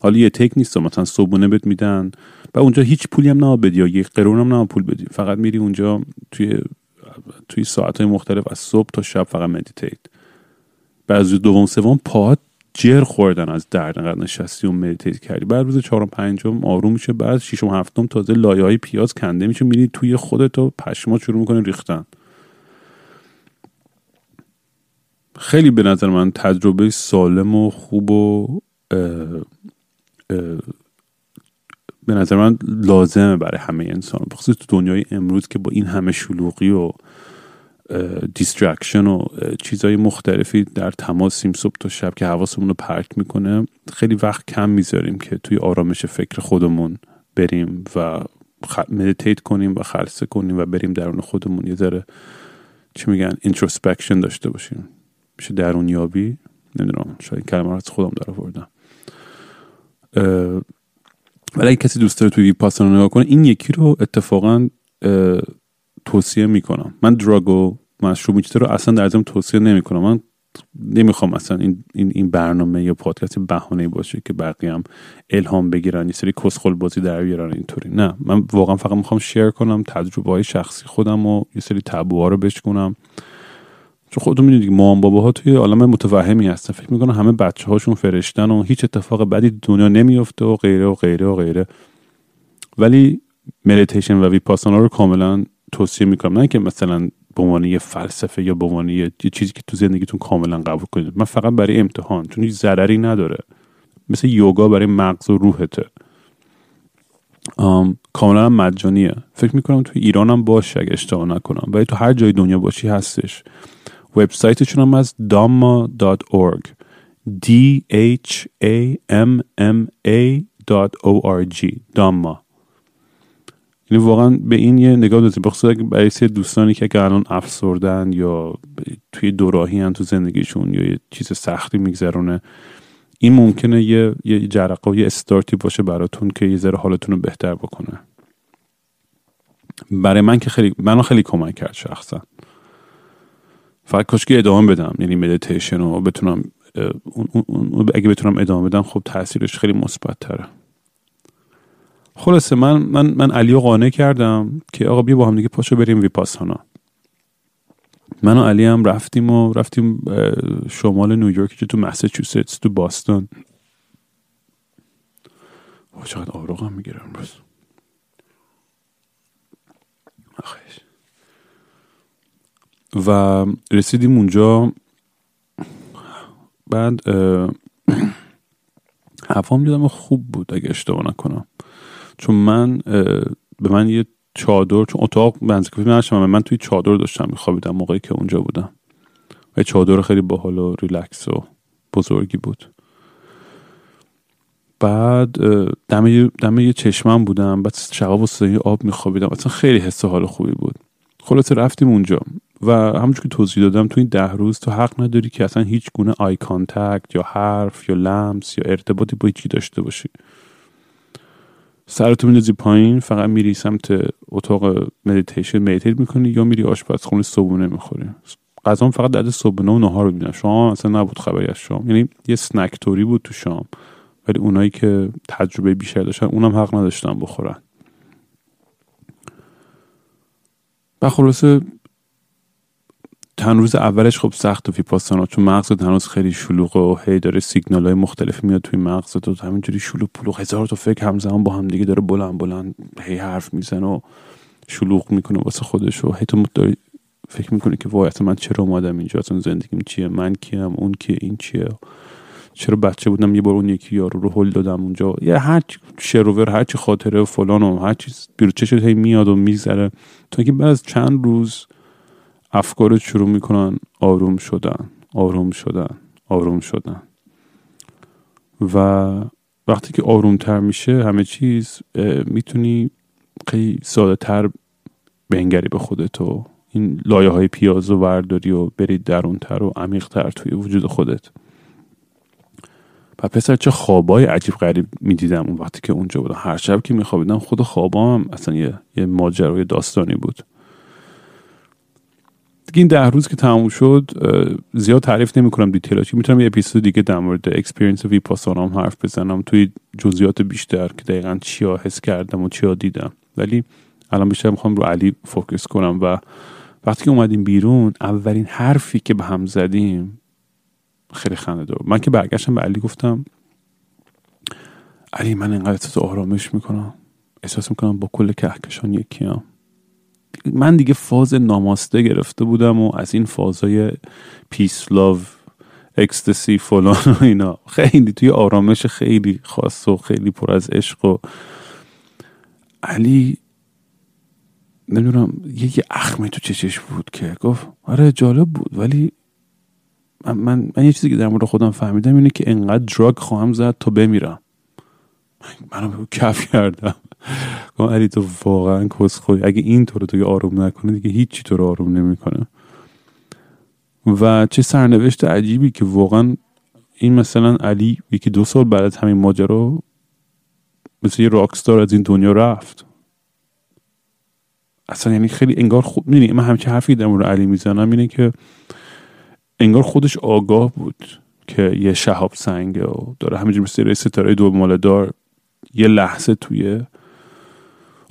حالا یه تیکه نیست. مثلا صبحونه بهت میدن. و اونجا هیچ پولی هم نباید یا یک قرون هم پول بدی. فقط میری اونجا توی توی ساعت های مختلف از صبح تا شب فقط meditate بعد دوم سوم پاهات جر خوردن از درد انقدر نشستی و meditate کردی. بعد روز چهارم پنجم آروم میشه بعد ششم هفتم تازه لایه های پیاز کنده میشه میری توی خودت و پشما شروع می‌کنه ریختن. خیلی به نظر من تجربه سالم و خوب و به نظر من لازمه برای همه انسان بخصوص تو دنیای امروز که با این همه شلوغی و distraction و چیزهای مختلفی در تماسیم صبح تا شب که حواسمون رو پرت می‌کنه. خیلی وقت کم می‌ذاریم که توی آرامش فکر خودمون بریم و meditate کنیم و خلسه کنیم و بریم درون خودمون. یه ذره چی میگن introspection داشته باشیم. میشه درون یابی نمی‌دونم شاید کلمه از خودم در آوردم ولی کسی دوست داره توی ویپاسانا نگاه کنه این یکی رو اتفاقا توصیه می‌کنم. من دراگ و مشروب رو اصلا در توصیه نمی‌کنم. من نمی‌خوام اصلا این, این, این برنامه یا پادکست بهانه باشه که بقیه هم الهام بگیرن یه سری کسخل بازی در بیارن اینطوری. نه من واقعا فقط می‌خوام شیر کنم تجربه های شخصی خودم و یه سری تبوها رو بشکنم چون خودتون می‌دونید مام ها توی عالم متوهمی هستن. فکر می‌کنن همه بچه هاشون فرشتن و هیچ اتفاق بدی دنیا نمیفته و غیره و غیره و غیره. ولی مدیتیشن و ویپاسانا رو کاملا توصیه می‌کنم. نه که مثلا به عنوان یه فلسفه یا به عنوان یه چیزی که تو زندگیتون کاملا قبول کنید. من فقط برای امتحان چون هیچ ضرری نداره. مثل یوگا برای مغز و روحته. کاملا مجانیه. فکر می‌کنم تو ایران هم باشه اگه اشتباه نکنم. ولی تو هر جای دنیا باشی هستش؟ وبسایتشون هم از dhamma.org d h a m m a.org dhamma یعنی واقعا به این یه نگاه دازیم بخصوص برای سری دوستانی که الان افسردن یا توی دوراهی هن تو زندگیشون یا یه چیز سختی میگذرونه این ممکنه یه یه جرقه و یه استارتی باشه براتون که یه ذره حالتون رو بهتر بکنه. برای من که خیلی منو خیلی کمک کرد شخصا. فقط کاش که ادامه بدم یعنی مدیتیشن رو بتونم اگه بتونم ادامه بدم خب تاثیرش خیلی مثبت تره خلاصه من من من علی رو قانع کردم که آقا بیا با هم دیگه پاشو بریم ویپاسانا. من و علی هم رفتیم و رفتیم شمال نیویورک که تو مساچوستس تو باستون. چقدر آروغ هم می‌گیره امروز. و رسیدیم اونجا. بعد هوام یادم خوب بود اگه اشتباه نکنم. چون من به من یه چادر چون اتاق بنزکافی من من توی چادر داشتم میخوابیدم موقعی که اونجا بودم. و چادر خیلی باحال و ریلکس و بزرگی بود. بعد دم دم یه چشمم بودم بعد شقاب و آب میخوابیدم. اصلا خیلی حس حال خوبی بود. خلاصه رفتیم اونجا و همونجور که توضیح دادم تو این ده روز تو حق نداری که اصلا هیچ گونه eye contact یا حرف یا لمس یا ارتباطی با هیچی داشته باشی. سرتو میندازی پایین فقط میری سمت اتاق meditation meditate می‌کنی یا میری آشپزخونه صبحونه می‌خوری. غذام فقط بعد صبحونه و نهار رو شام اصلا نبود خبری از شام. یعنی یه snack طوری بود تو شام. ولی اونایی که تجربه بیشتر داشتن اونم حق نداشتن بخورن. و خلاصه چند روز اولش خب سخت و ویپاسانا چون مغزت هنوز خیلی شلوغه و هی داره سیگنال های مختلف میاد توی مغزت و همینجوری شلوغ پلوغ. هزار تا فکر همزمان با هم دیگه داره بلند بلند هی حرف می‌زنه و شلوغ می‌کنه واسه خودش و هی تو داری فکر می‌کنه که وای اصلا من چرا اومدم اینجا؟ اصلا زندگیم چیه؟ من کیم؟ اون کیه؟ این چیه؟ چرا بچه بودم یه بار اون یکی یارو رو هل دادم اونجا؟ یه هر شروور هر چی خاطره و فلان و هر چیز بیروچه شد هی میاد و می‌ذاره تا اینکه بعد از چند روز افکار شروع می‌کنن آروم شدن آروم شدن آروم شدن. و وقتی که آرومتر میشه همه چیز می‌تونی خیلی ساده تر بنگری به خودت و این لایه های پیاز و ورداری و برید درونتر و عمیقتر توی وجود خودت. و پسر چه خوابای عجیب غریب می‌دیدم اون وقتی که اونجا بودم. هر شب که میخوابیدم خود خوابام اصلا یه, یه ماجرای داستانی بود. این ده روز که تموم شد زیاد تعریف نمی کنم detail اش می‌تونم یه اپیزود دیگه در مورد experience ویپاسانا حرف بزنم توی جزئیات بیشتر که دقیقا چیا حس کردم و چیا دیدم. ولی الان بیشتر می‌خوام رو علی focus کنم و وقتی که اومدیم بیرون اولین حرفی که به هم زدیم خیلی خنده دار. من که برگشتم به علی گفتم علی من اینقدر احساس آرامش می‌کنم. احساس می‌کنم با کل کهکشان یکیم. من دیگه فاز ناماسته گرفته بودم و از این فازای پیس لاو اکستسی فلان و اینا. خیلی توی آرامش خیلی خاص و خیلی پر از عشق و علی نمی‌دونم یه اخمی تو چشش بود که گفت آره جالب بود ولی من, من, یه چیزی که در مورد خودم فهمیدم اینه که انقدر دراگ خواهم زد تا بمیرم. منو کف کردم. علی تو واقعا کسخوری اگه این تو رو تو آروم نکنه دیگه هیچی تو رو آروم نمی‌کنه. و چه سرنوشت عجیبی که واقعا این مثلا علی یکی دو سال بعد از همین ماجرا مثل یه راکستار از این دنیا رفت. اصلا یعنی خیلی انگار خوب می‌دونی من همچه حرفی در مورد علی می‌زنم اینه که انگار خودش آگاه بود که یه شهاب سنگه و داره همینجور مثل ستاره دو مال دار یه لحظه توی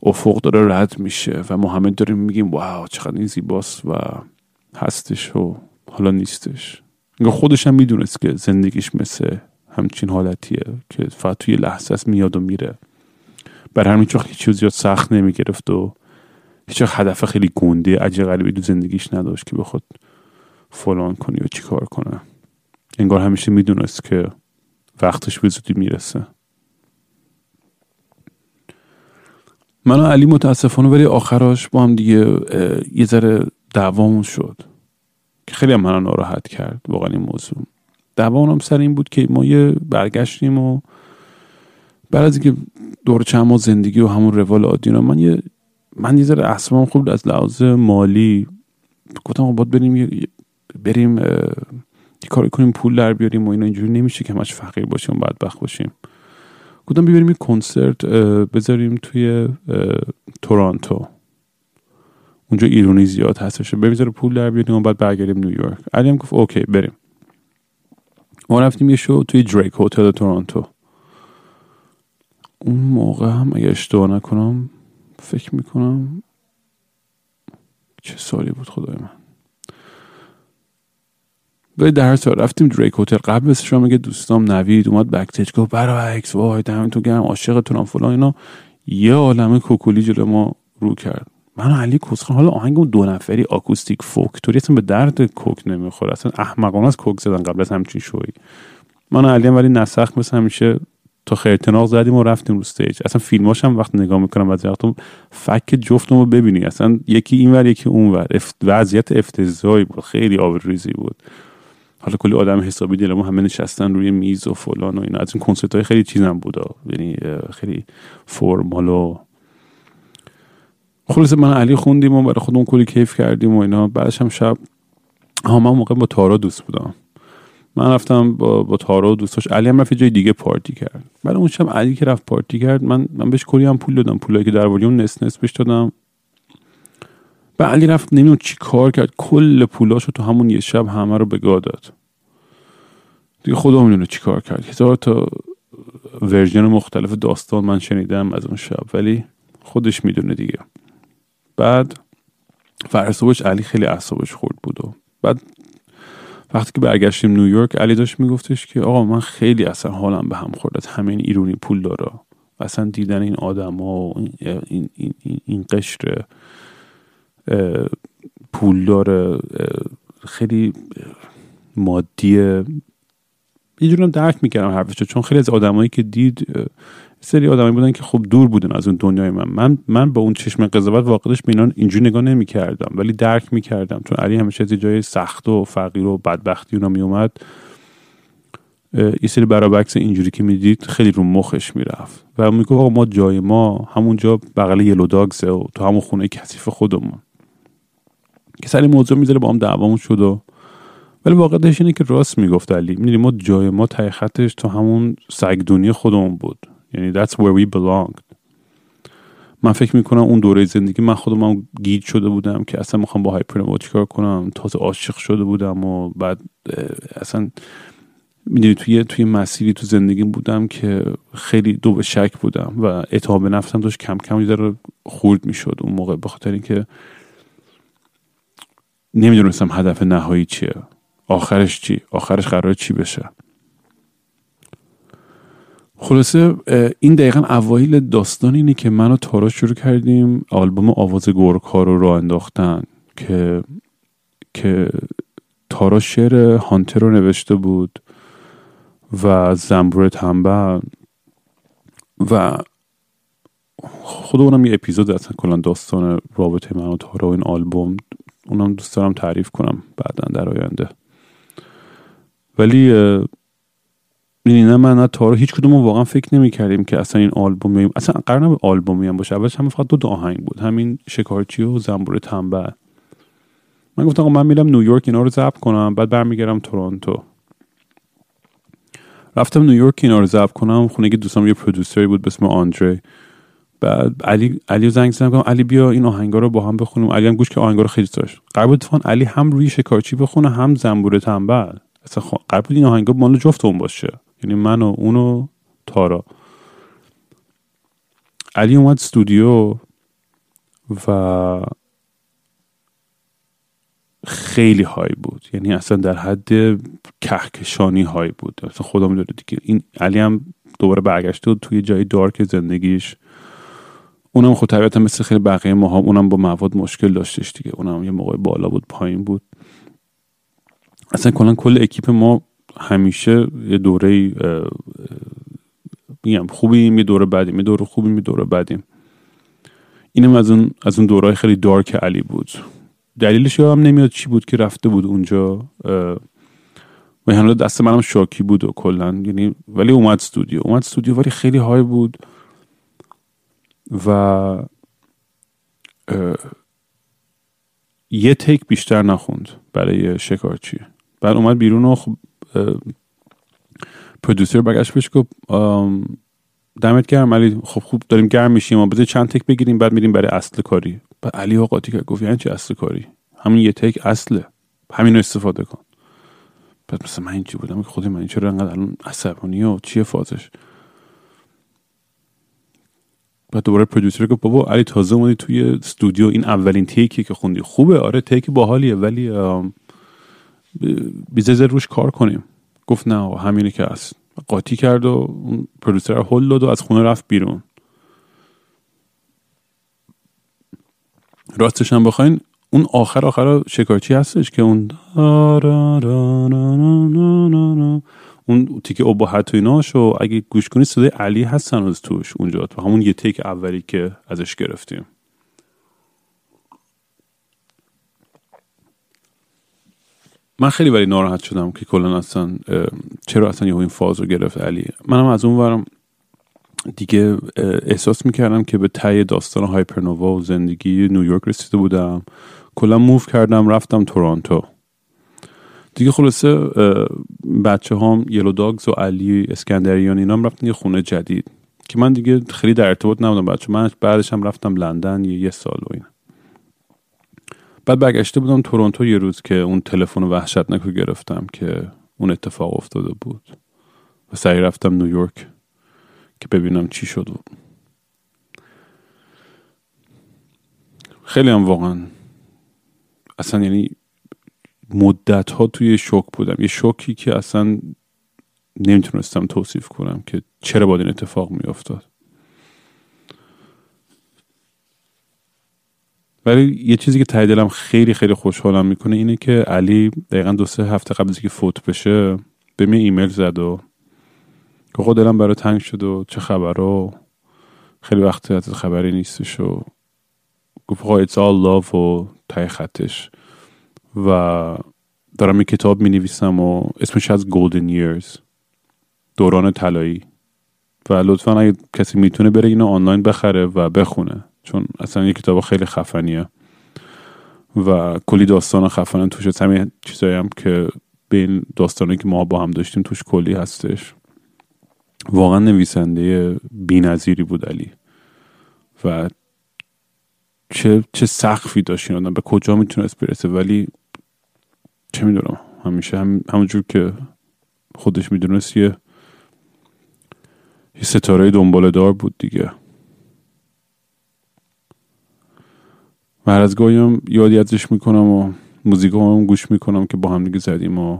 افق داره رد میشه و ما همه داریم میگیم واو چقدر این زیباست و هستش و حالا نیستش. انگار خودش هم می‌دونست که زندگیش مثل همچین حالتیه که فقط توی لحظه است میاد و میره. بر همین چون هیچ زیاد سخت نمی‌گرفت و هیچ هدف خیلی گنده عجیب غریبی تو زندگیش نداشت که بخواد فلان کنی و چیکار کنه. انگار همیشه می‌دونست که وقتش به زودی می‌رسه. من و علی متاسفانه ولی آخراش با هم دیگه یه ذره دعوامون شد که خیلی منو ناراحت کرد واقعا این موضوع. دعوامون هم سر این بود که ما یه برگشتیم و بعد از اینکه دور چند ماه زندگی و همون روال عادی من یه من یه ذره اصلا خوب از لحاظ مالی. گفتم باید بریم بریم یه کاری کنیم پول در بیاریم و اینا اینجوری نمیشه که همش فقیر باشیم و بدبخت باشیم. گفتم بیبریم یه کنسرت بذاریم توی تورانتو. اونجا ایرونی زیاد هستش. بمیذاره پول در بیاریم بعد برگردیم نیویورک علی هم گفت اوکی بریم. ما رفتیم یه شو توی دریک هتل تورانتو. اون موقع هم اگه اشتباه نکنم فکر می‌کنم چه سالی بود خدای من؟ ولی در هر صورت رفتیم دریک هتل. قبل از شما میگه دوستام نوید اومد بکتیج گفت برای وای تو گرم عاشقتونم فلان اینا. یه عالمه کوکولی جلو ما رو کرد. من و علی کسخان حالا آهنگ دو نفری آکوستیک فوک توری اصلا به درد کوک نمی‌خوره. اصلا احمقانه از کوک زدن قبل از همچین شوی من و علی ولی نسخ مثل همیشه تا خیرتناق زدیم و رفتیم رو استیج اصلا فیلماش هم وقت نگاه می‌کنم از وقت فک جفتم رو ببینی. اصلا یکی اینور یکی اونور. وضعیت افتضاحی بود. خیلی آبروریزی بود. حالا کلی آدم حسابی دلمو همه نشستن روی میز و فلان و اینا. از این کنسرت های خیلی چیزم بود. یعنی خیلی فرمال و خلاص من علی خوندیم و برای خودمون کلی کیف کردیم و اینا. بعدش هم شب ها من موقع با تارا دوست بودم. من رفتم با, با تارا و دوستاش. علی هم رفت جای دیگه پارتی کرد. بعد اون شب علی که رفت پارتی کرد من من بهش کلی هم پول دادم. پولایی که در نس نس بهش دادم. علی رفت نمی‌دونم چی کار کرد. کل پولاشو تو همون یه شب همه رو به داد. دیگه خدا می‌دونه چی کار کرد. هزار تا ورژن مختلف داستان من شنیدم از اون شب ولی خودش می‌دونه دیگه. بعد فرصبش علی خیلی اعصابش خورد بود و بعد وقتی که برگشتیم نیویورک علی داشت میگفتش که آقا من خیلی اصلا حالم به هم خورد. از همه این ایرونی پول داره اصلا دیدن این آدم ها و این, این, این, این قشر پول داره خیلی مادی یه جورم درک می‌کردم حرفش چون خیلی از آدمایی که دید سری آدمی بودن که خب دور بودن از اون دنیای من. من من با اون چشم قضاوت واقعش به اینا اینجوری نگاه نمی‌کردم ولی درک می‌کردم. چون علی همیشه از جای سخت و فقیر و بدبختی اونا میومد یه سری برابکس اینجوری که می‌دید خیلی رو مخش می‌رفت. و می‌گفت آقا ما جای ما همونجا بغل یلو داگزه و تو همون خونه کثیف خودمون. که سری موضوع می‌ذاره با هم دعوامون شد و ولی واقعیتش اینه که راست می‌گفت علی. می‌دونی ما جای ما تای خطش تو همون سگدونی خودمون بود. یعنی that's where we belonged. من فکر می‌کنم اون دوره زندگی من خودم هم گیج شده بودم که اصلا می‌خوام با هایپرنوا چیکار کنم. تازه عاشق شده بودم و بعد اصلا می‌دونی توی توی مسیری تو زندگی بودم که خیلی دو به شک بودم و اعتماد به نفسم داشت کم کم رو خورد می‌شد اون موقع. به خاطر اینکه نمی‌دونستم هدف نهایی چیه. آخرش چی؟ آخرش قرار چی بشه؟ خلاصه این دقیقا اوایل داستان اینه که من و تارا شروع کردیم آلبوم آواز گورکا رو راه انداختن که که تارا شعر هانتر رو نوشته بود و زنبور تنبل و خود اونم یه اپیزود اصلا کلا داستان رابطه من و تارا و این آلبوم. اونم دوست دارم تعریف کنم بعدا در آینده. ولی می‌دونی نه من نه تارو هیچ کدوم واقعا فکر نمی کردیم که اصلا این آلبوم اصلا قرار نبود آلبومی هم باشه. اولش همه فقط دو, دو آهنگ بود. همین شکارچی و زنبور تنبل. من گفتم من میرم نیویورک اینا رو ضبط کنم بعد برمیگردم تورنتو. رفتم نیویورک اینا رو ضبط کنم. خونه که دوستم یه پرودوسری بود به اسم آندره بعد علی علی زنگ زدم علی بیا این آهنگا رو با هم بخونیم. علی هم گوش که آهنگا رو خیلی داشت. قرار بود علی هم روی شکارچی بخونه هم زنبور تنبل. اصلا قرار بود این آهنگا مال جفتمون باشه. یعنی من و اون و تارا. علی اومد استودیو و خیلی های بود. یعنی اصلا در حد کهکشانی های بود. اصلا خدا می‌دونه دیگه. این علی هم دوباره برگشته بود توی جای دارک زندگیش. اونم خود طبیعتا مثل خیلی بقیه ما اونم با مواد مشکل داشتش دیگه. اونم یه موقع بالا بود پایین بود. اصلا کلا کل اکیپ ما همیشه یه دوره میگم خوبیم یه دوره بعدیم یه دوره خوبیم یه دوره بعدیم. اینم از اون از اون دورای خیلی دارک علی بود. دلیلش هم نمیاد چی بود که رفته بود اونجا و حالا دست منم شاکی بود و کلا. یعنی ولی اومد استودیو. اومد استودیو ولی خیلی های بود. و یه تیک بیشتر نخوند برای شکارچی بعد اومد بیرون و خب پرودوسر برگشت بهش گفت دمت گرم علی خب خوب داریم گرم میشیم و بذار چند تک بگیریم بعد میریم برای اصل کاری. بعد علی ها قاطی کرد گفت یعنی چی اصل کاری؟ همین یه تک اصله. همین استفاده کن. بعد مثلا من اینجی بودم که خودی من چرا انقدر الان عصبانی و چیه فازش؟ بعد دوباره پرودوسر گفت بابا علی تازه اومدی توی استودیو. این اولین تیکی که خوندی. خوبه آره تیک باحالیه ولی بیزه روش کار کنیم. گفت نه همینه که هست. قاطی کرد و پرودوسر هل داد و از خونه رفت بیرون. راستش هم بخواین اون آخر آخر شکارچی هستش که اون اون تیک ابهت و ایناش و اگه گوش کنی صدای علی هستن از توش اونجا. تو همون یه تیک اولی که ازش گرفتیم. من خیلی ولی ناراحت شدم که کلا اصلا چرا اصلا یه این فاز رو گرفت علی. منم از اون ورم دیگه احساس می‌کردم که به تای داستان هایپرنووا و زندگی نیویورک رسیده بودم. کلا موف کردم رفتم تورانتو دیگه خلاصه بچه هم یلو داگز و علی اسکندریان اینا هم رفتن یه خونه جدید که من دیگه خیلی در ارتباط نبودم بچه من بعدش هم رفتم لندن یه, یه سال و این بعد برگشته بودم تورنتو یه روز که اون تلفن وحشتناک رو گرفتم که اون اتفاق افتاده بود. و سعی رفتم نیویورک که ببینم چی شد. خیلی هم واقعا اصلا یعنی مدت ها توی شوک بودم. یه شوکی که اصلا نمی‌تونستم توصیف کنم که چرا باید این اتفاق میافتاد. ولی یه چیزی که ته دلم خیلی خیلی خوشحالم می‌کنه اینه که علی دقیقا دو سه هفته قبل از که فوت بشه به می ایمیل زد و که خود دلم برای تنگ شد و چه خبر و خیلی وقت خبری نیستش و گفت آقا it's all و تای خطش. و دارم یه کتاب می نویسم و اسمش از Golden Years دوران طلایی. و لطفا اگه کسی می‌تونه بره اینو آنلاین بخره و بخونه چون اصلا یه کتاب خیلی خفنیه. و کلی داستان خفن توش. همین چیزایی هم که به این داستانی که ما با هم داشتیم توش کلی هستش. واقعا نویسنده بینظیری بود علی. و چه چه سقفی داشت به کجا می‌تونست برسه؟ ولی چه می‌دونم. همیشه هم همونجور که خودش می‌دونست یه یه ستاره دنبال دار بود دیگه. و هر از گاهی هم یادی ازش می‌کنم و موزیک هم گوش می‌کنم که با هم دیگه زدیم و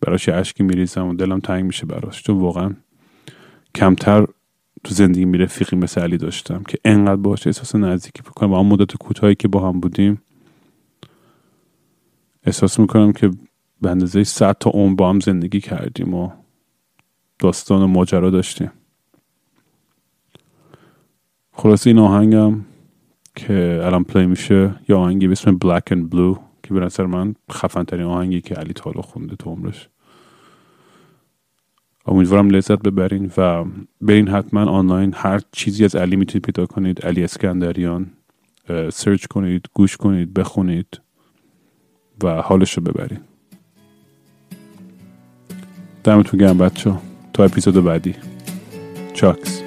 براش عشقی میریزم و دلم تنگ میشه براش. چون واقعا کمتر تو زندگی می رفیقی مثل علی داشتم که انقدر باشه احساس نزدیکی بکنم و اون مدت کوتاهی که با هم بودیم احساس می‌کنم که به اندازه صد تا عمر با هم زندگی کردیم و داستان و ماجرا داشتیم. خلاصه این آهنگم که الان play میشه یه آهنگی به اسم Black and Blue که به نظر من خفن ترین آهنگی که علی تا حالا خونده تو عمرش. امیدوارم لذت ببرین و برین حتما آنلاین. هر چیزی از علی می‌تونید پیدا کنید. علی اسکندریان search کنید گوش کنید بخونید. و حالش رو ببرین دمتون گرم بچه تا اپیزود بعدی. چاکس.